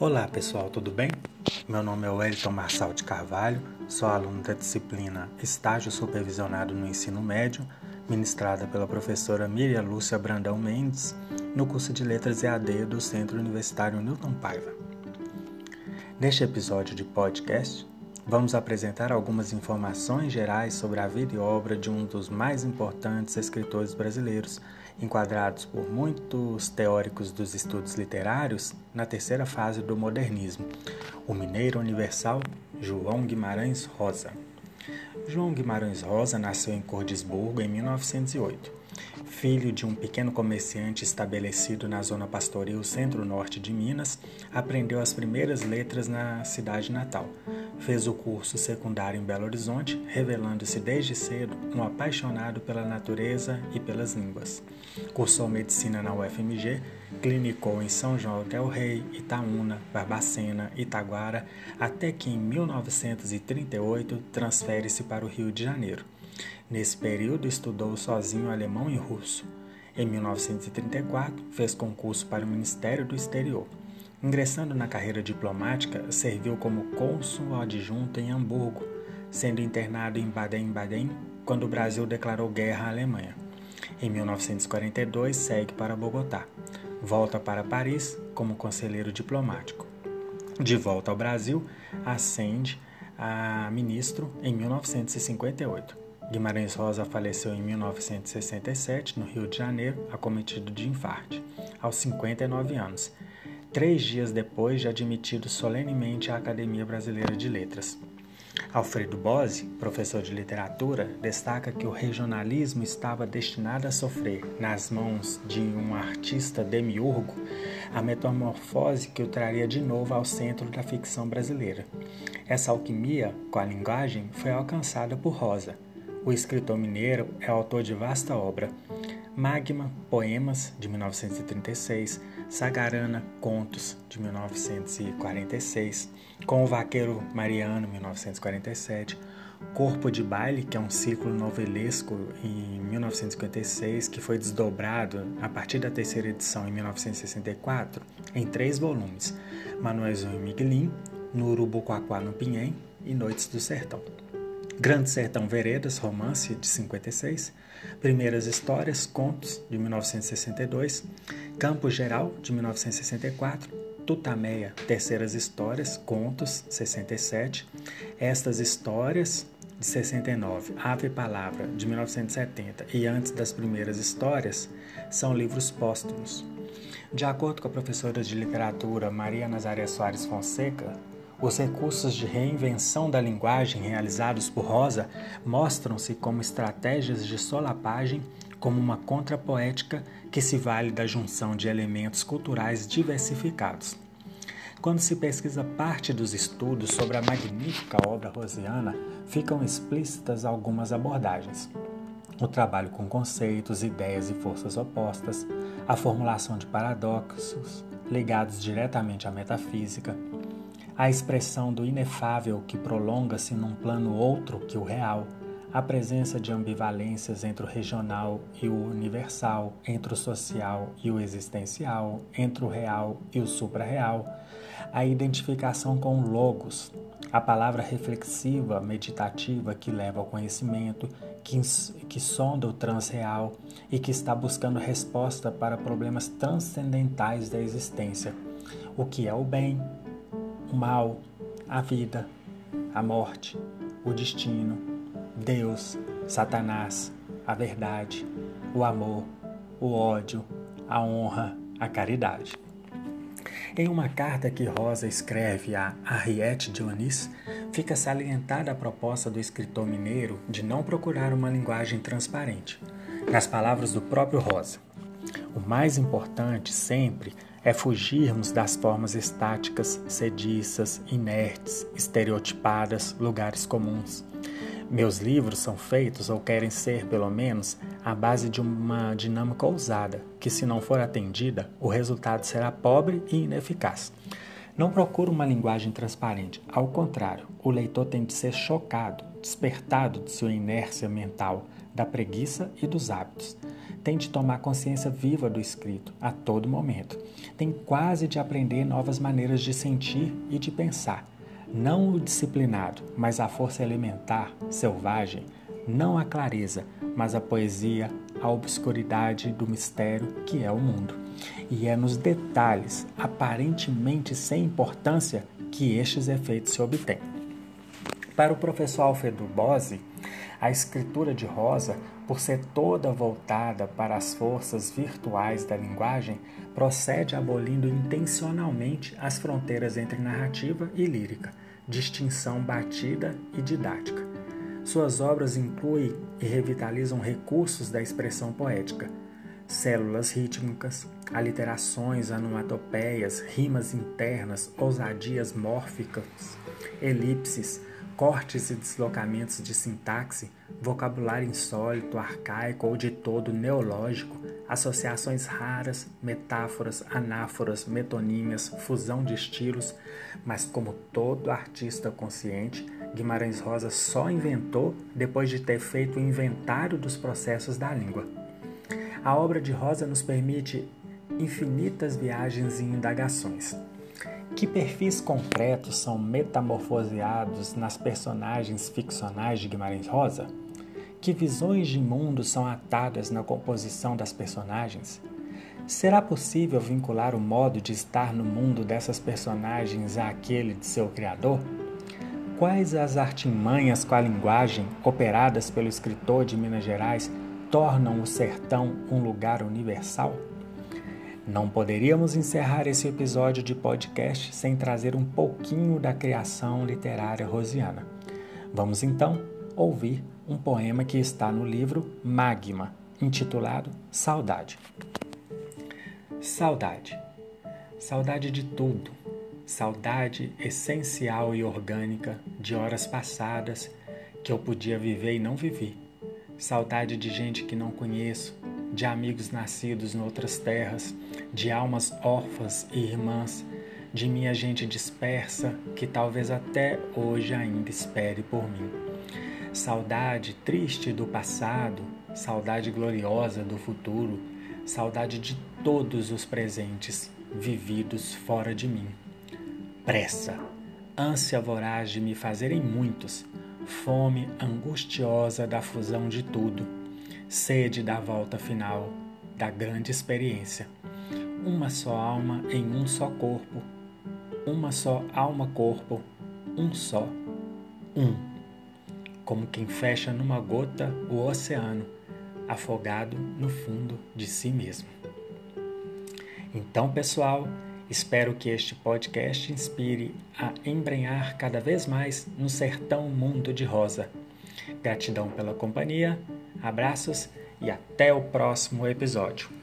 Olá pessoal, tudo bem? Meu nome é Wellington Marçal de Carvalho, sou aluno da disciplina Estágio Supervisionado no Ensino Médio, ministrada pela professora Miriam Lúcia Brandão Mendes, no curso de Letras EAD do Centro Universitário Newton Paiva. Neste episódio de podcast, vamos apresentar algumas informações gerais sobre a vida e obra de um dos mais importantes escritores brasileiros, enquadrados por muitos teóricos dos estudos literários na terceira fase do modernismo, o mineiro universal João Guimarães Rosa. João Guimarães Rosa nasceu em Cordisburgo em 1908 filho de um pequeno comerciante estabelecido na zona pastoril centro-norte de Minas, aprendeu as primeiras letras na cidade natal. Fez o curso secundário em Belo Horizonte, revelando-se desde cedo um apaixonado pela natureza e pelas línguas. Cursou medicina na UFMG, clinicou em São João del Rei, Itaúna, Barbacena, Itaguara, até que em 1938 transfere-se para o Rio de Janeiro. Nesse período, estudou sozinho alemão e russo. Em 1934, fez concurso para o Ministério do Exterior. Ingressando na carreira diplomática, serviu como cônsul adjunto em Hamburgo, sendo internado em Baden-Baden quando o Brasil declarou guerra à Alemanha. Em 1942, segue para Bogotá. Volta para Paris como conselheiro diplomático. De volta ao Brasil, ascende a ministro em 1958. Guimarães Rosa faleceu em 1967, no Rio de Janeiro, acometido de infarte, aos 59 anos, três dias depois de admitido solenemente à Academia Brasileira de Letras. Alfredo Bose, professor de literatura, destaca que o regionalismo estava destinado a sofrer, nas mãos de um artista demiurgo, a metamorfose que o traria de novo ao centro da ficção brasileira. Essa alquimia com a linguagem foi alcançada por Rosa, o escritor mineiro é autor de vasta obra: Magma, Poemas, de 1936, Sagarana, Contos, de 1946, Com o Vaqueiro Mariano, 1947, Corpo de Baile, que é um ciclo novelesco em 1956, que foi desdobrado a partir da terceira edição em 1964, em três volumes: Manuelzinho e Miguelin, No Urubuquaquá no Pinhém e Noites do Sertão. Grande Sertão Veredas, romance de 56, Primeiras Histórias, contos de 1962, Campo Geral de 1964, Tutameia, Terceiras Histórias, contos 67, Estas Histórias de 69, Ave Palavra de 1970 e Antes das Primeiras Histórias são livros póstumos. De acordo com a professora de literatura Maria Nazaré Soares Fonseca, os recursos de reinvenção da linguagem realizados por Rosa mostram-se como estratégias de solapagem, como uma contrapoética que se vale da junção de elementos culturais diversificados. Quando se pesquisa parte dos estudos sobre a magnífica obra rosiana, ficam explícitas algumas abordagens. O trabalho com conceitos, ideias e forças opostas, a formulação de paradoxos ligados diretamente à metafísica, a expressão do inefável que prolonga-se num plano outro que o real, a presença de ambivalências entre o regional e o universal, entre o social e o existencial, entre o real e o suprarreal, a identificação com logos, a palavra reflexiva, meditativa que leva ao conhecimento, que, que sonda o transreal e que está buscando resposta para problemas transcendentais da existência. O que é o bem, o mal, a vida, a morte, o destino, Deus, Satanás, a verdade, o amor, o ódio, a honra, a caridade. Em uma carta que Rosa escreve a Henriette Dionis, fica salientada a proposta do escritor mineiro de não procurar uma linguagem transparente. Nas palavras do próprio Rosa, o mais importante sempre é fugirmos das formas estáticas, sediças, inertes, estereotipadas, lugares comuns. Meus livros são feitos, ou querem ser pelo menos, à base de uma dinâmica ousada, que, se não for atendida, o resultado será pobre e ineficaz. Não procuro uma linguagem transparente, ao contrário, o leitor tem de ser chocado, despertado de sua inércia mental, da preguiça e dos hábitos. Tem de tomar consciência viva do escrito a todo momento. Tem quase de aprender novas maneiras de sentir e de pensar. Não o disciplinado, mas a força elementar, selvagem, não a clareza, mas a poesia, a obscuridade do mistério que é o mundo. E é nos detalhes, aparentemente sem importância, que estes efeitos se obtêm. Para o professor Alfredo Bose, a escritura de Rosa, por ser toda voltada para as forças virtuais da linguagem, procede abolindo intencionalmente as fronteiras entre narrativa e lírica, distinção batida e didática. Suas obras incluem e revitalizam recursos da expressão poética, células rítmicas, aliterações, onomatopeias, rimas internas, ousadias mórficas, elipses, cortes e deslocamentos de sintaxe, vocabulário insólito, arcaico ou de todo neológico, associações raras, metáforas, anáforas, metonímias, fusão de estilos, mas como todo artista consciente, Guimarães Rosa só inventou depois de ter feito o inventário dos processos da língua. A obra de Rosa nos permite infinitas viagens e indagações. Que perfis concretos são metamorfoseados nas personagens ficcionais de Guimarães Rosa? Que visões de mundo são atadas na composição das personagens? Será possível vincular o modo de estar no mundo dessas personagens àquele de seu criador? Quais as artimanhas com a linguagem operadas pelo escritor de Minas Gerais tornam o sertão um lugar universal? Não poderíamos encerrar esse episódio de podcast sem trazer um pouquinho da criação literária rosiana. Vamos então ouvir um poema que está no livro Magma, intitulado Saudade. Saudade. Saudade de tudo. Saudade essencial e orgânica de horas passadas que eu podia viver e não vivi. Saudade de gente que não conheço, de amigos nascidos em outras terras, de almas órfãs e irmãs, de minha gente dispersa que talvez até hoje ainda espere por mim. Saudade triste do passado, saudade gloriosa do futuro, saudade de todos os presentes vividos fora de mim. Pressa, ânsia voraz de me fazerem muitos, fome angustiosa da fusão de tudo sede da volta final, da grande experiência. Uma só alma em um só corpo, uma só alma-corpo, um só, um. Como quem fecha numa gota o oceano, afogado no fundo de si mesmo. Então, pessoal, espero que este podcast inspire a embrenhar cada vez mais no sertão mundo de rosa. Gratidão pela companhia Abraços e até o próximo episódio.